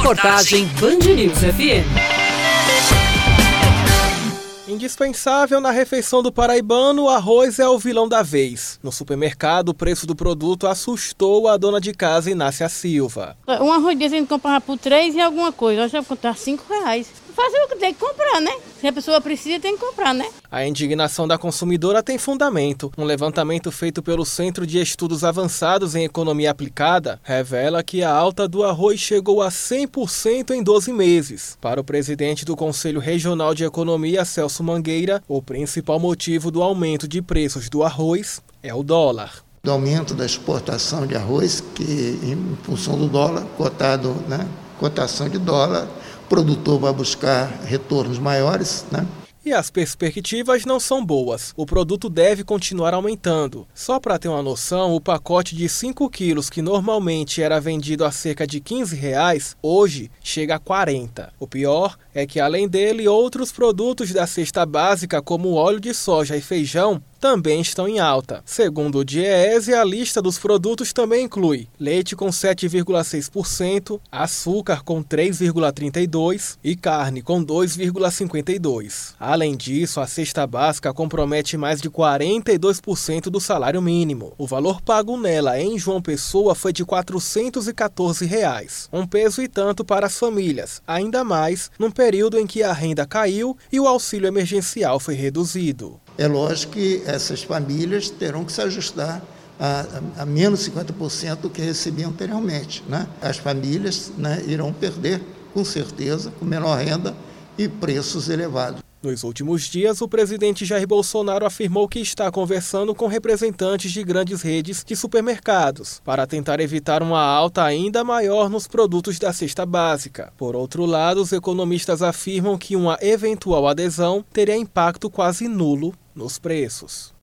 Reportagem Band News FM. Indispensável na refeição do paraibano, o arroz é o vilão da vez. No supermercado, o preço do produto assustou a dona de casa Inácia Silva. Um arroz desse a gente comprava por três e alguma coisa, hoje vai custar cinco reais fazer o que tem que comprar, né? Se a pessoa precisa, tem que comprar, né? A indignação da consumidora tem fundamento. Um levantamento feito pelo Centro de Estudos Avançados em Economia Aplicada revela que a alta do arroz chegou a 100% em 12 meses. Para o presidente do Conselho Regional de Economia, Celso Mangueira, o principal motivo do aumento de preços do arroz é o dólar do aumento da exportação de arroz, que em função do dólar, cotado, né, cotação de dólar, produtor vai buscar retornos maiores, né? E as perspectivas não são boas. O produto deve continuar aumentando. Só para ter uma noção, o pacote de 5 quilos, que normalmente era vendido a cerca de 15 reais, hoje chega a 40. O pior é que, além dele, outros produtos da cesta básica, como óleo de soja e feijão, também estão em alta. Segundo o Diese, a lista dos produtos também inclui leite com 7,6%, açúcar com 3,32% e carne com 2,52%. Além disso, a cesta básica compromete mais de 42% do salário mínimo. O valor pago nela em João Pessoa foi de 414 reais, um peso e tanto para as famílias, ainda mais num período em que a renda caiu e o auxílio emergencial foi reduzido. É lógico que essas famílias terão que se ajustar a, a, a menos 50% do que recebiam anteriormente. Né? As famílias né, irão perder, com certeza, com menor renda e preços elevados. Nos últimos dias, o presidente Jair Bolsonaro afirmou que está conversando com representantes de grandes redes de supermercados para tentar evitar uma alta ainda maior nos produtos da cesta básica. Por outro lado, os economistas afirmam que uma eventual adesão teria impacto quase nulo nos preços.